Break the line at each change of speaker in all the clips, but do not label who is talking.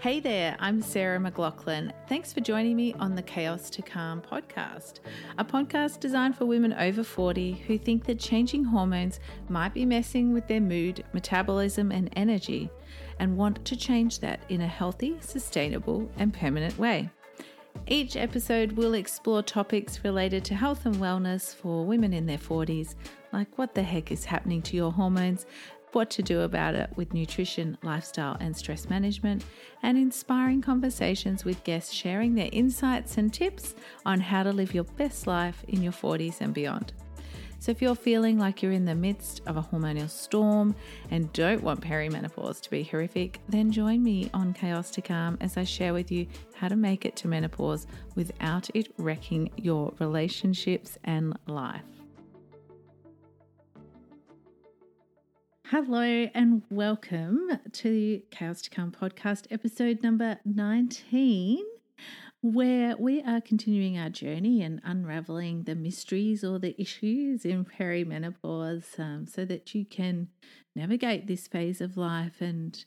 Hey there, I'm Sarah McLaughlin. Thanks for joining me on the Chaos to Calm podcast, a podcast designed for women over 40 who think that changing hormones might be messing with their mood, metabolism, and energy, and want to change that in a healthy, sustainable, and permanent way. Each episode will explore topics related to health and wellness for women in their 40s, like what the heck is happening to your hormones what to do about it with nutrition, lifestyle, and stress management, and inspiring conversations with guests sharing their insights and tips on how to live your best life in your 40s and beyond. So, if you're feeling like you're in the midst of a hormonal storm and don't want perimenopause to be horrific, then join me on Chaos to Calm as I share with you how to make it to menopause without it wrecking your relationships and life. Hello and welcome to the Chaos to Calm podcast, episode number 19, where we are continuing our journey and unraveling the mysteries or the issues in perimenopause um, so that you can navigate this phase of life and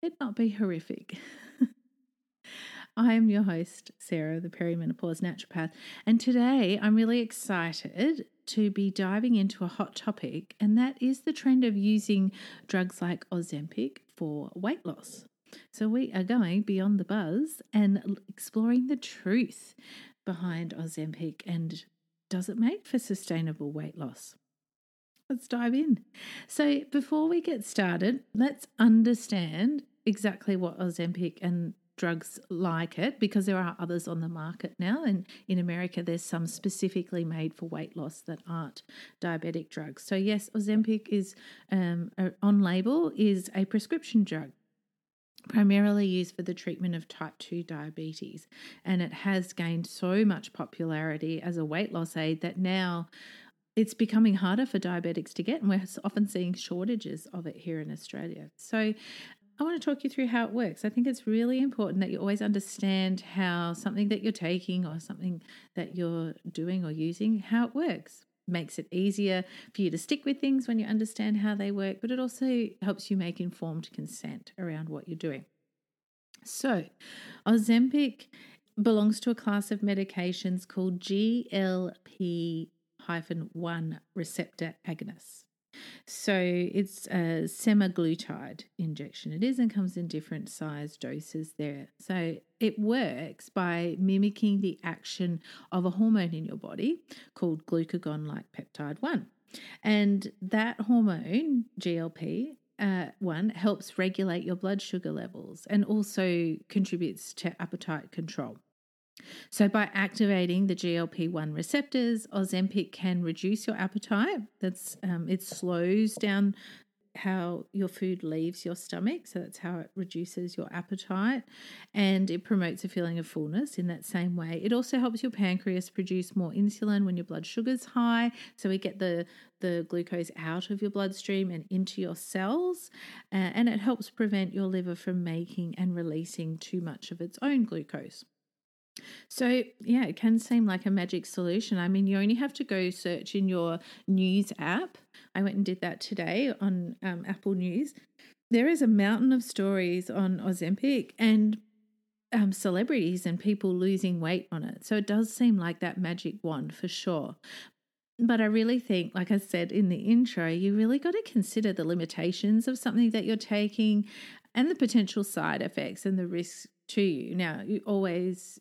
it not be horrific. I am your host, Sarah, the perimenopause naturopath, and today I'm really excited to be diving into a hot topic, and that is the trend of using drugs like Ozempic for weight loss. So, we are going beyond the buzz and exploring the truth behind Ozempic and does it make for sustainable weight loss? Let's dive in. So, before we get started, let's understand exactly what Ozempic and drugs like it because there are others on the market now. And in America, there's some specifically made for weight loss that aren't diabetic drugs. So, yes, Ozempic is um, on label is a prescription drug primarily used for the treatment of type 2 diabetes. And it has gained so much popularity as a weight loss aid that now it's becoming harder for diabetics to get, and we're often seeing shortages of it here in Australia. So, I want to talk you through how it works. I think it's really important that you always understand how something that you're taking or something that you're doing or using, how it works. Makes it easier for you to stick with things when you understand how they work, but it also helps you make informed consent around what you're doing. So, Ozempic belongs to a class of medications called GLP 1 receptor agonists. So it's a semaglutide injection. It is and comes in different size doses there. So it works by mimicking the action of a hormone in your body called glucagon like peptide 1. And that hormone, GLP, uh, one helps regulate your blood sugar levels and also contributes to appetite control. So, by activating the GLP 1 receptors, Ozempic can reduce your appetite. That's um, It slows down how your food leaves your stomach. So, that's how it reduces your appetite. And it promotes a feeling of fullness in that same way. It also helps your pancreas produce more insulin when your blood sugar's high. So, we get the, the glucose out of your bloodstream and into your cells. Uh, and it helps prevent your liver from making and releasing too much of its own glucose. So, yeah, it can seem like a magic solution. I mean, you only have to go search in your news app. I went and did that today on um, Apple News. There is a mountain of stories on Ozempic and um, celebrities and people losing weight on it. So, it does seem like that magic wand for sure. But I really think, like I said in the intro, you really got to consider the limitations of something that you're taking and the potential side effects and the risks to you. Now, you always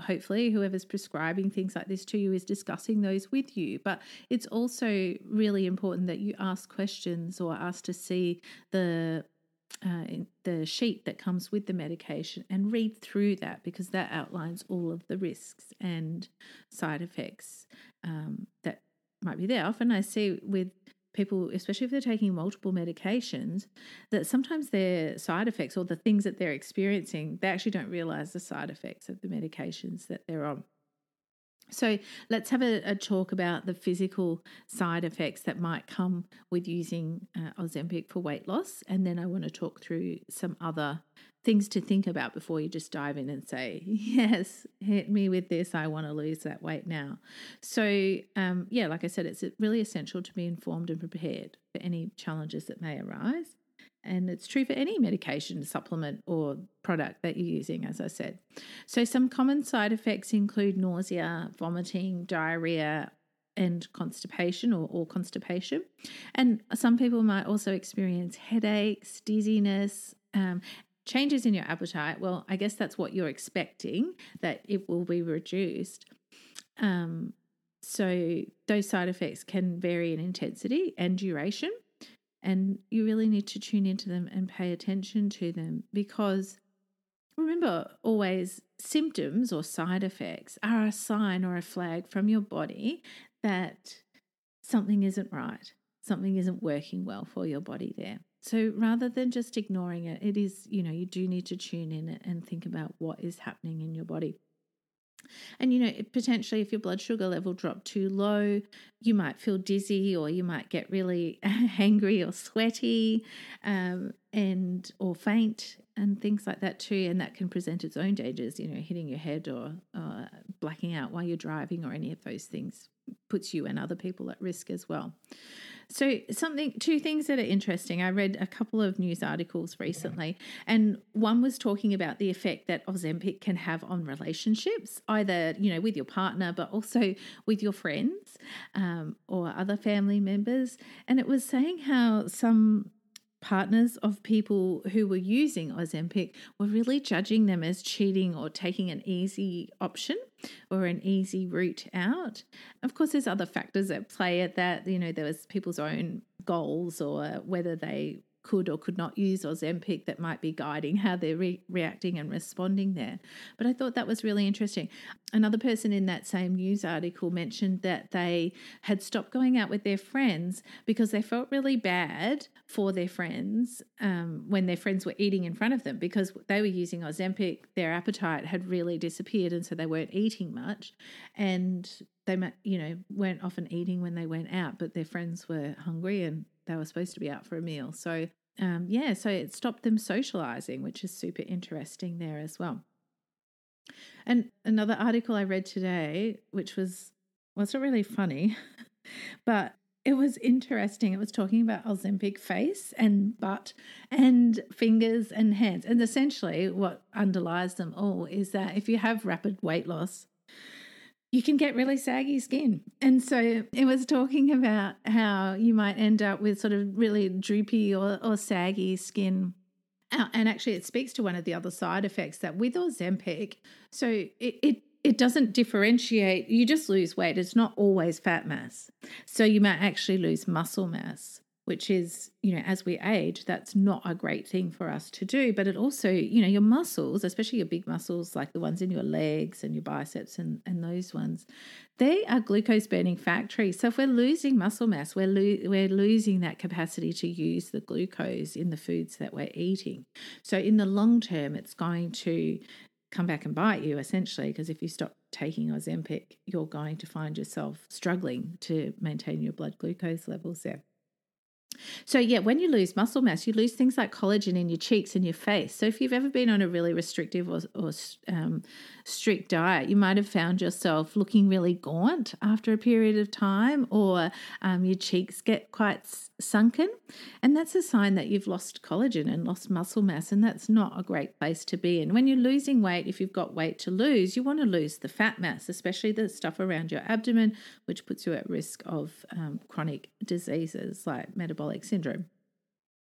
hopefully whoever's prescribing things like this to you is discussing those with you but it's also really important that you ask questions or ask to see the uh, the sheet that comes with the medication and read through that because that outlines all of the risks and side effects um, that might be there. Often I see with people, especially if they're taking multiple medications, that sometimes their side effects or the things that they're experiencing, they actually don't realize the side effects of the medications that they're on. So let's have a, a, talk about the physical side effects that might come with using uh, Ozempic for weight loss. And then I want to talk through some other things to think about before you just dive in and say, Yes, hit me with this. I want to lose that weight now. So, um, yeah, like I said, it's really essential to be informed and prepared for any challenges that may arise. And it's true for any medication, supplement, or product that you're using, as I said. So, some common side effects include nausea, vomiting, diarrhea, and constipation or, or constipation. And some people might also experience headaches, dizziness, um, changes in your appetite. Well, I guess that's what you're expecting, that it will be reduced. Um, so those side effects can vary in intensity and duration. And you really need to tune into them and pay attention to them because remember always symptoms or side effects are a sign or a flag from your body that something isn't right, something isn't working well for your body there. So rather than just ignoring it, it is, you know, you do need to tune in and think about what is happening in your body. And you know, potentially if your blood sugar level dropped too low, you might feel dizzy or you might get really hangry or sweaty um, and or faint and things like that too. And that can present its own dangers, you know, hitting your head or uh, blacking out while you're driving or any of those things puts you and other people at risk as well. So, something, two things that are interesting. I read a couple of news articles recently, and one was talking about the effect that Ozempic can have on relationships, either you know with your partner, but also with your friends um, or other family members. And it was saying how some partners of people who were using Ozempic were really judging them as cheating or taking an easy option or an easy route out. Of course, there's other factors at play at that. You know, there was people's own goals or whether they could or could not use Ozempic that might be guiding how they're re- reacting and responding there. But I thought that was really interesting. Another person in that same news article mentioned that they had stopped going out with their friends because they felt really bad for their friends um, when their friends were eating in front of them because they were using Ozempic. Their appetite had really disappeared, and so they weren't eating much. And they, you know, weren't often eating when they went out, but their friends were hungry and they were supposed to be out for a meal. So, um, yeah, so it stopped them socializing, which is super interesting there as well. And another article I read today, which was, not really funny, but it was interesting. It was talking about Ozempic face and butt and fingers and hands. And essentially, what underlies them all is that if you have rapid weight loss, you can get really saggy skin. And so it was talking about how you might end up with sort of really droopy or, or saggy skin. Uh, and actually, it speaks to one of the other side effects that with Ozempic, so it, it it doesn't differentiate. You just lose weight. It's not always fat mass. So you might actually lose muscle mass which is, you know, as we age, that's not a great thing for us to do. But it also, you know, your muscles, especially your big muscles like the ones in your legs and your biceps and, and those ones, they are glucose burning factories. So if we're losing muscle mass, we're, lo- we're losing that capacity to use the glucose in the foods that we're eating. So in the long term, it's going to come back and bite you essentially because if you stop taking Ozempic, you're going to find yourself struggling to maintain your blood glucose levels there. So, yeah, when you lose muscle mass, you lose things like collagen in your cheeks and your face. So, if you've ever been on a really restrictive or, or um, strict diet, you might have found yourself looking really gaunt after a period of time, or um, your cheeks get quite sunken. And that's a sign that you've lost collagen and lost muscle mass, and that's not a great place to be in. When you're losing weight, if you've got weight to lose, you want to lose the fat mass, especially the stuff around your abdomen, which puts you at risk of um, chronic diseases like metabolic syndrome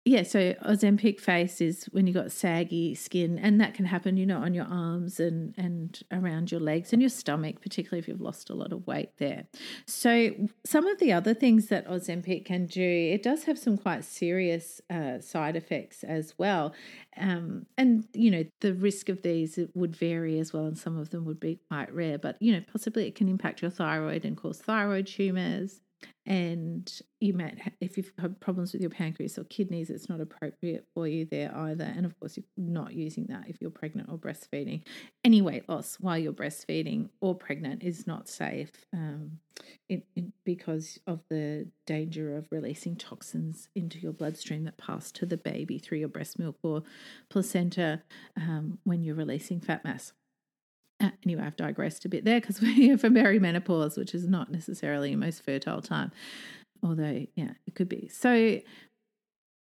yeah, so Ozempic face is when you've got saggy skin, and that can happen, you know, on your arms and and around your legs and your stomach, particularly if you've lost a lot of weight there. So some of the other things that Ozempic can do, it does have some quite serious uh, side effects as well, um, and you know the risk of these would vary as well, and some of them would be quite rare. But you know, possibly it can impact your thyroid and cause thyroid tumors and you might if you've had problems with your pancreas or kidneys it's not appropriate for you there either and of course you're not using that if you're pregnant or breastfeeding. Any weight loss while you're breastfeeding or pregnant is not safe um, it, it, because of the danger of releasing toxins into your bloodstream that pass to the baby through your breast milk or placenta um, when you're releasing fat mass anyway, I've digressed a bit there because we're here for menopause, which is not necessarily your most fertile time, although, yeah, it could be. So,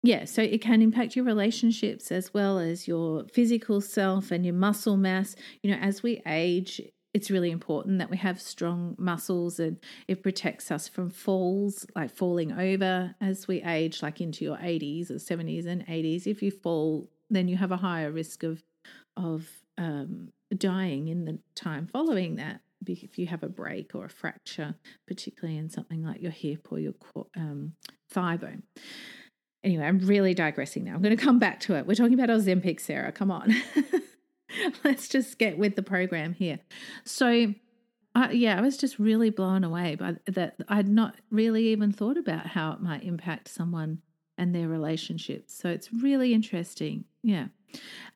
yeah, so it can impact your relationships as well as your physical self and your muscle mass. You know, as we age, it's really important that we have strong muscles and it protects us from falls, like falling over as we age, like into your 80s or 70s and 80s. If you fall, then you have a higher risk of of um, dying in the time following that if you have a break or a fracture, particularly in something like your hip or your um, thigh bone. Anyway, I'm really digressing now. I'm going to come back to it. We're talking about Ozempic, Sarah. Come on. Let's just get with the program here. So, uh, yeah, I was just really blown away by that. I'd not really even thought about how it might impact someone and their relationships. So it's really interesting. Yeah.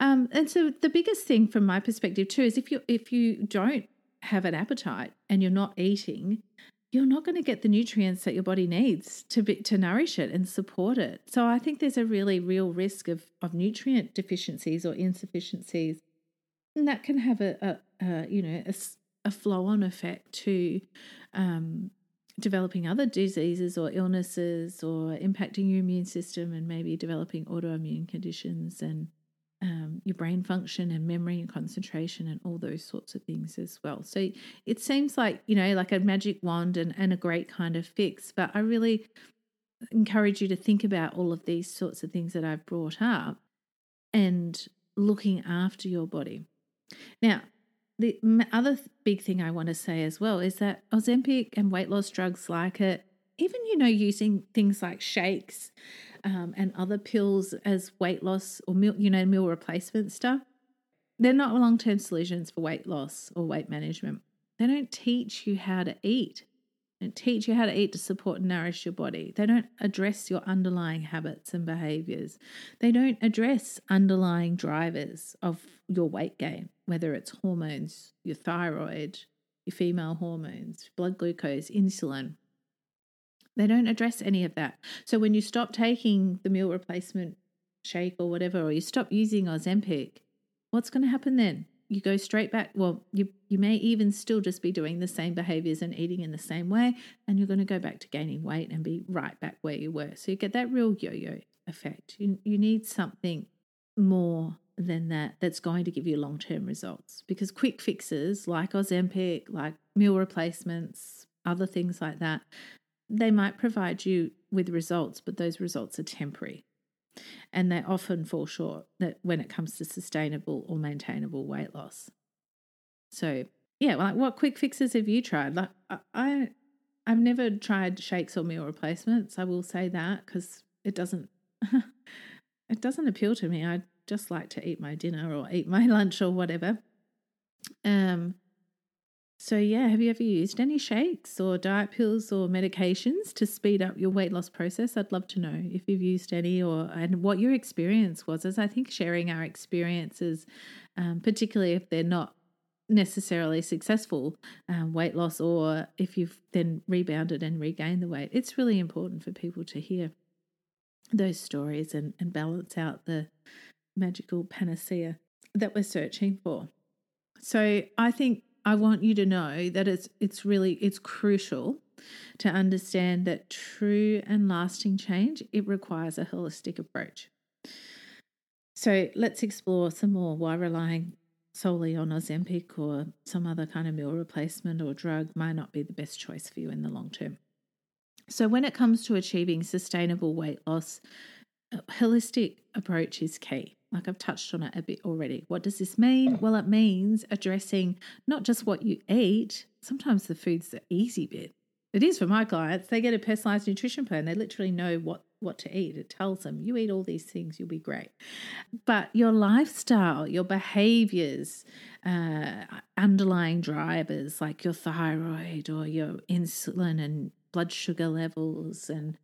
Um, and so the biggest thing from my perspective too is if you if you don't have an appetite and you're not eating, you're not going to get the nutrients that your body needs to be, to nourish it and support it. So I think there's a really real risk of of nutrient deficiencies or insufficiencies, and that can have a, a, a you know a, a flow on effect to um, developing other diseases or illnesses or impacting your immune system and maybe developing autoimmune conditions and um, your brain function and memory and concentration and all those sorts of things as well. So it seems like, you know, like a magic wand and, and a great kind of fix. But I really encourage you to think about all of these sorts of things that I've brought up and looking after your body. Now, the other big thing I want to say as well is that Ozempic and weight loss drugs like it, even, you know, using things like shakes um, and other pills as weight loss or meal, you know, meal replacement stuff, they're not long term solutions for weight loss or weight management. They don't teach you how to eat. Don't teach you how to eat to support and nourish your body. They don't address your underlying habits and behaviors. They don't address underlying drivers of your weight gain, whether it's hormones, your thyroid, your female hormones, blood glucose, insulin, they don't address any of that. So when you stop taking the meal replacement shake or whatever, or you stop using Ozempic, what's going to happen then? You go straight back. Well, you you may even still just be doing the same behaviors and eating in the same way, and you're going to go back to gaining weight and be right back where you were. So you get that real yo-yo effect. You you need something more than that that's going to give you long-term results because quick fixes like Ozempic, like meal replacements, other things like that, they might provide you with results, but those results are temporary. And they often fall short that when it comes to sustainable or maintainable weight loss. So yeah, like what quick fixes have you tried? Like I I've never tried shakes or meal replacements. I will say that because it doesn't it doesn't appeal to me. I just like to eat my dinner or eat my lunch or whatever. Um so, yeah, have you ever used any shakes or diet pills or medications to speed up your weight loss process? I'd love to know if you've used any or and what your experience was. As I think sharing our experiences, um, particularly if they're not necessarily successful um, weight loss or if you've then rebounded and regained the weight, it's really important for people to hear those stories and, and balance out the magical panacea that we're searching for. So, I think I want you to know that it's it's really it's crucial to understand that true and lasting change it requires a holistic approach. So let's explore some more why relying solely on Ozempic or some other kind of meal replacement or drug might not be the best choice for you in the long term. So when it comes to achieving sustainable weight loss, a holistic approach is key. Like I've touched on it a bit already. What does this mean? Well, it means addressing not just what you eat, sometimes the food's the easy bit. It is for my clients. They get a personalized nutrition plan. They literally know what what to eat. It tells them, you eat all these things, you'll be great. But your lifestyle, your behaviors, uh, underlying drivers like your thyroid or your insulin and blood sugar levels and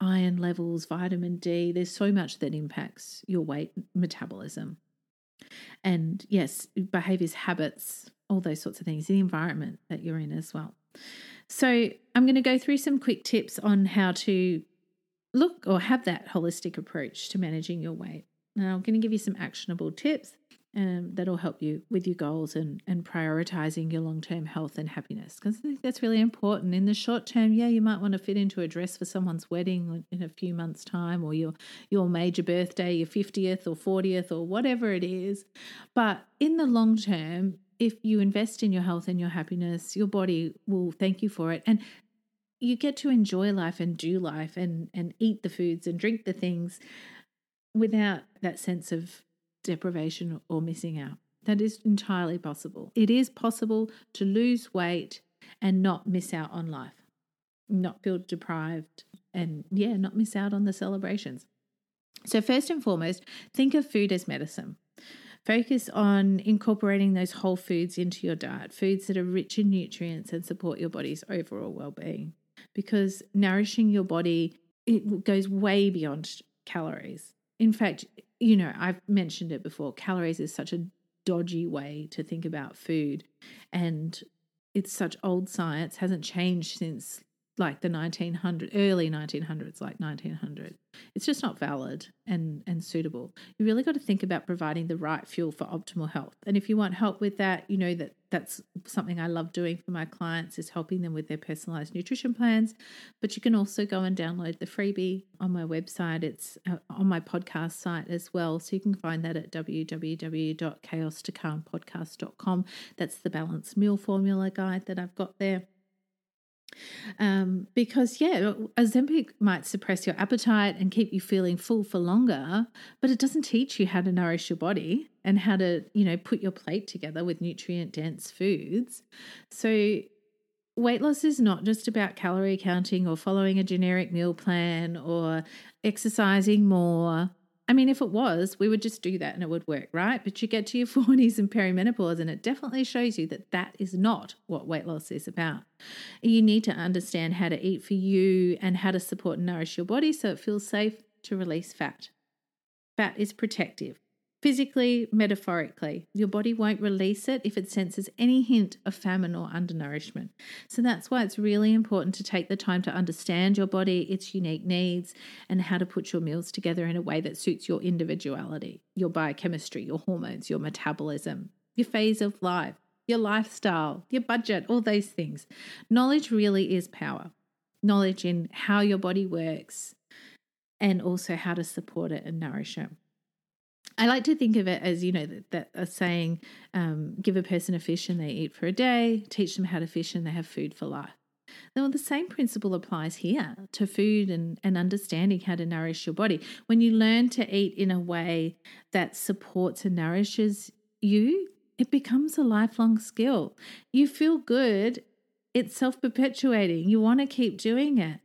iron levels, vitamin D. There's so much that impacts your weight metabolism. And yes, behaviors, habits, all those sorts of things, the environment that you're in as well. So, I'm going to go through some quick tips on how to look or have that holistic approach to managing your weight. Now, I'm going to give you some actionable tips. Um, that'll help you with your goals and, and prioritizing your long term health and happiness. Because I think that's really important. In the short term, yeah, you might want to fit into a dress for someone's wedding in a few months' time, or your your major birthday, your fiftieth or fortieth, or whatever it is. But in the long term, if you invest in your health and your happiness, your body will thank you for it. And you get to enjoy life and do life and, and eat the foods and drink the things without that sense of deprivation or missing out. That is entirely possible. It is possible to lose weight and not miss out on life, not feel deprived, and yeah, not miss out on the celebrations. So, first and foremost, think of food as medicine. Focus on incorporating those whole foods into your diet, foods that are rich in nutrients and support your body's overall well being. Because nourishing your body, it goes way beyond calories. In fact, you know, I've mentioned it before, calories is such a dodgy way to think about food. And it's such old science, hasn't changed since like the 1900 early 1900s like 1900 it's just not valid and and suitable. You really got to think about providing the right fuel for optimal health. And if you want help with that you know that that's something i love doing for my clients is helping them with their personalized nutrition plans. But you can also go and download the freebie on my website. It's uh, on my podcast site as well. So you can find that at www.chaos2calmpodcast.com that's the balanced meal formula guide that i've got there um, because, yeah, Ozempic might suppress your appetite and keep you feeling full for longer, but it doesn't teach you how to nourish your body and how to, you know, put your plate together with nutrient dense foods. So, weight loss is not just about calorie counting or following a generic meal plan or exercising more I mean, if it was, we would just do that and it would work, right? But you get to your 40s and perimenopause, and it definitely shows you that that is not what weight loss is about. You need to understand how to eat for you and how to support and nourish your body so it feels safe to release fat. Fat is protective physically, metaphorically. Your body won't release it if it senses any hint of famine or undernourishment. So that's why it's really important to take the time to understand your body, its unique needs, and how to put your meals together in a way that suits your individuality, your biochemistry, your hormones, your metabolism, your phase of life, your lifestyle, your budget, all those things. Knowledge really is power. Knowledge in how your body works and also how to support it and nourish it. I like to think of it as, you know, that, that a saying, um, give a person a fish and they eat for a day, teach them how to fish and they have food for life. Now, the same principle applies here to food and, and understanding how to nourish your body. When you learn to eat in a way that supports and nourishes you, it becomes a lifelong skill. You feel good, it's self perpetuating. You want to keep doing it.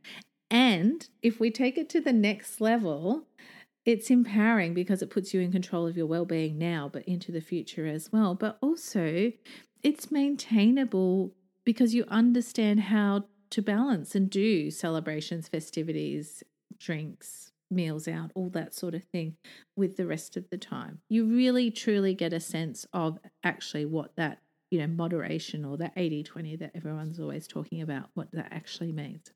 And if we take it to the next level, it's empowering because it puts you in control of your well-being now but into the future as well. But also it's maintainable because you understand how to balance and do celebrations festivities drinks meals out all that sort of thing with the rest of the time. You really truly get a sense of actually what that you know moderation or that 80 20 that everyone's always talking about what that actually means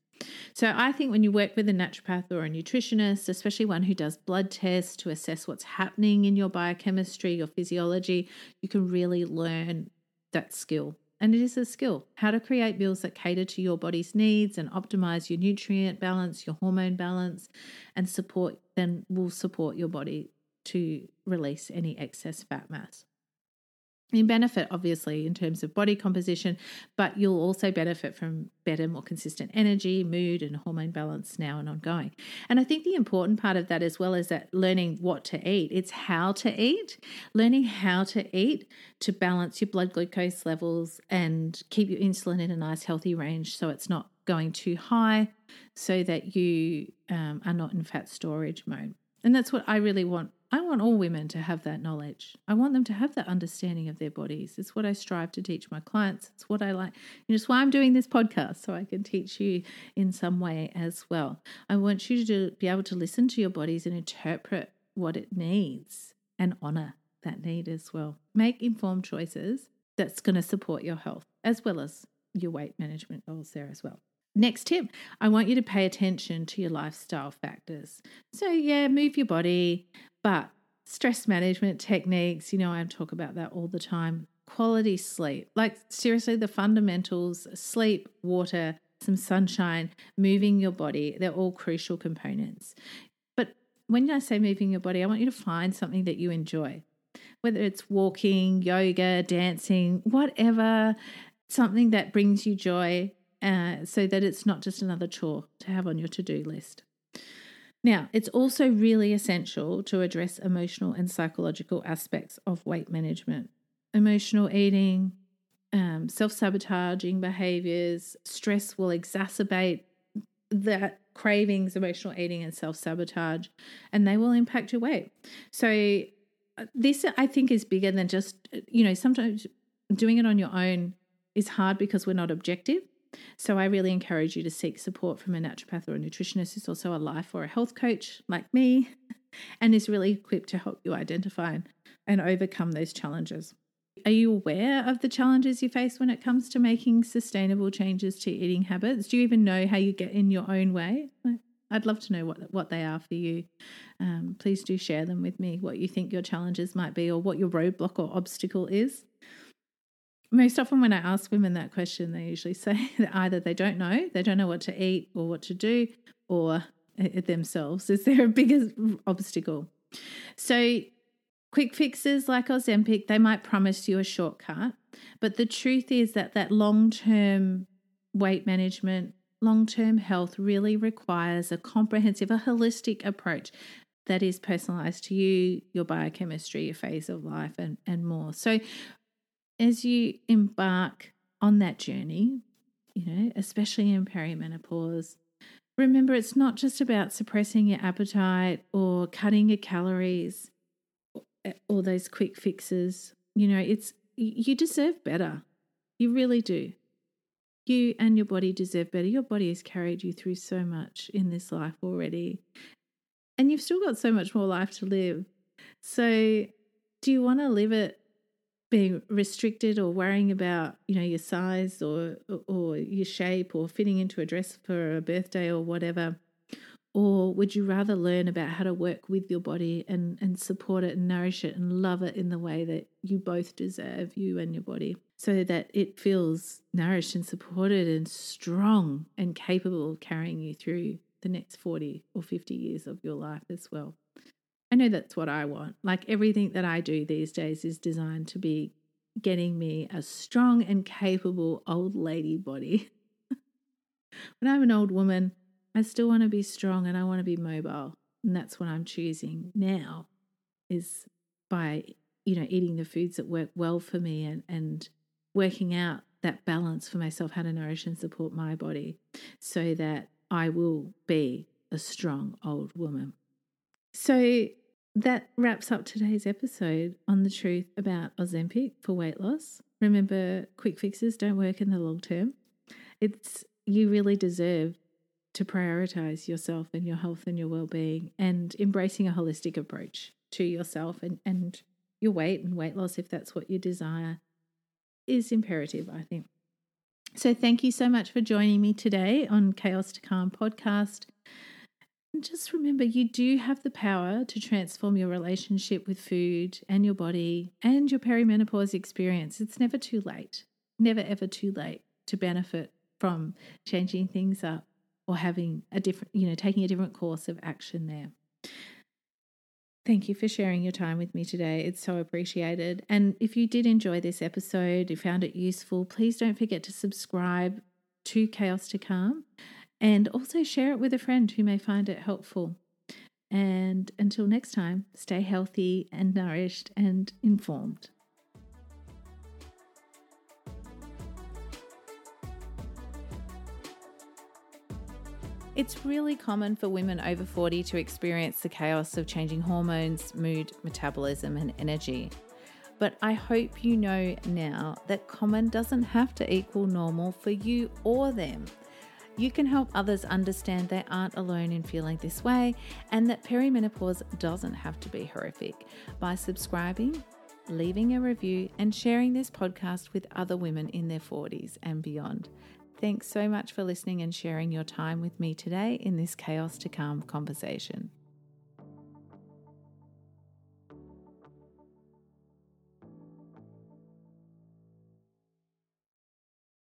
so I think when you work with a naturopath or a nutritionist, especially one who does blood tests to assess what's happening in your biochemistry, your physiology, you can really learn that skill. And it is a skill how to create meals that cater to your body's needs and optimize your nutrient balance, your hormone balance, and support, then will support your body to release any excess fat mass. You benefit, obviously, in terms of body composition, but you'll also benefit from better, more consistent energy, mood, and hormone balance now and ongoing. And I think the important part of that, as well, is that learning what to eat. It's how to eat, learning how to eat to balance your blood glucose levels and keep your insulin in a nice, healthy range so it's not going too high, so that you um, are not in fat storage mode. And that's what I really want I want all women to have that knowledge. I want them to have that understanding of their bodies. It's what I strive to teach my clients. It's what I like. And it's why I'm doing this podcast, so I can teach you in some way as well. I want you to be able to listen to your bodies and interpret what it needs and honor that need as well. Make informed choices that's going to support your health as well as your weight management goals there as well. Next tip I want you to pay attention to your lifestyle factors. So, yeah, move your body, but stress management techniques. You know, I talk about that all the time. Quality sleep, like seriously, the fundamentals sleep, water, some sunshine, moving your body, they're all crucial components. But when I say moving your body, I want you to find something that you enjoy, whether it's walking, yoga, dancing, whatever, something that brings you joy uh, so that it's not just another chore to have on your to do list. Now, it's also really essential to address emotional and psychological aspects of weight management. Emotional eating, um, self sabotaging behaviors, stress will exacerbate that cravings, emotional eating, and self sabotage, and they will impact your weight. So, uh, this I think is bigger than just, you know, sometimes doing it on your own is hard because we're not objective. So I really encourage you to seek support from a naturopath or a nutritionist who's also a life or a health coach like me and is really equipped to help you identify and overcome those challenges. Are you aware of the challenges you face when it comes to making sustainable changes to eating habits? Do you even know how you get in your own way? I'd love to know what, what they are for you. Um, please do share them with me, what you think your challenges might be, or what your roadblock or obstacle is most often when I ask women that question, they usually say that either they don't know, they don't know what to eat or what to do, or eh, eh, themselves is their biggest obstacle. So, quick fixes like Ozempic, they might promise you a shortcut, but the truth is that that long term weight management, long term health really requires a comprehensive, a holistic approach that is personalized to you, your biochemistry, your phase of life, and, and more. So, as you embark on that journey, you know, especially in perimenopause, remember it's not just about suppressing your appetite or cutting your calories or those quick fixes. You know, it's you deserve better. You really do. You and your body deserve better. Your body has carried you through so much in this life already. And you've still got so much more life to live. So, do you want to live it being restricted or worrying about you know your size or or your shape or fitting into a dress for a birthday or whatever or would you rather learn about how to work with your body and and support it and nourish it and love it in the way that you both deserve you and your body so that it feels nourished and supported and strong and capable of carrying you through the next 40 or 50 years of your life as well I know that's what I want. Like everything that I do these days is designed to be getting me a strong and capable old lady body. when I'm an old woman, I still want to be strong and I want to be mobile. And that's what I'm choosing now is by, you know, eating the foods that work well for me and, and working out that balance for myself, how to nourish and support my body so that I will be a strong old woman. So that wraps up today's episode on the truth about Ozempic for weight loss. Remember, quick fixes don't work in the long term. It's you really deserve to prioritize yourself and your health and your well-being and embracing a holistic approach to yourself and, and your weight and weight loss if that's what you desire is imperative, I think. So thank you so much for joining me today on Chaos to Calm podcast. And just remember, you do have the power to transform your relationship with food and your body and your perimenopause experience. It's never too late, never ever too late to benefit from changing things up or having a different, you know, taking a different course of action there. Thank you for sharing your time with me today. It's so appreciated. And if you did enjoy this episode, you found it useful, please don't forget to subscribe to Chaos to Calm and also share it with a friend who may find it helpful. And until next time, stay healthy and nourished and informed. It's really common for women over 40 to experience the chaos of changing hormones, mood, metabolism, and energy. But I hope you know now that common doesn't have to equal normal for you or them you can help others understand they aren't alone in feeling this way and that perimenopause doesn't have to be horrific by subscribing, leaving a review, and sharing this podcast with other women in their 40s and beyond. Thanks so much for listening and sharing your time with me today in this chaos to calm conversation.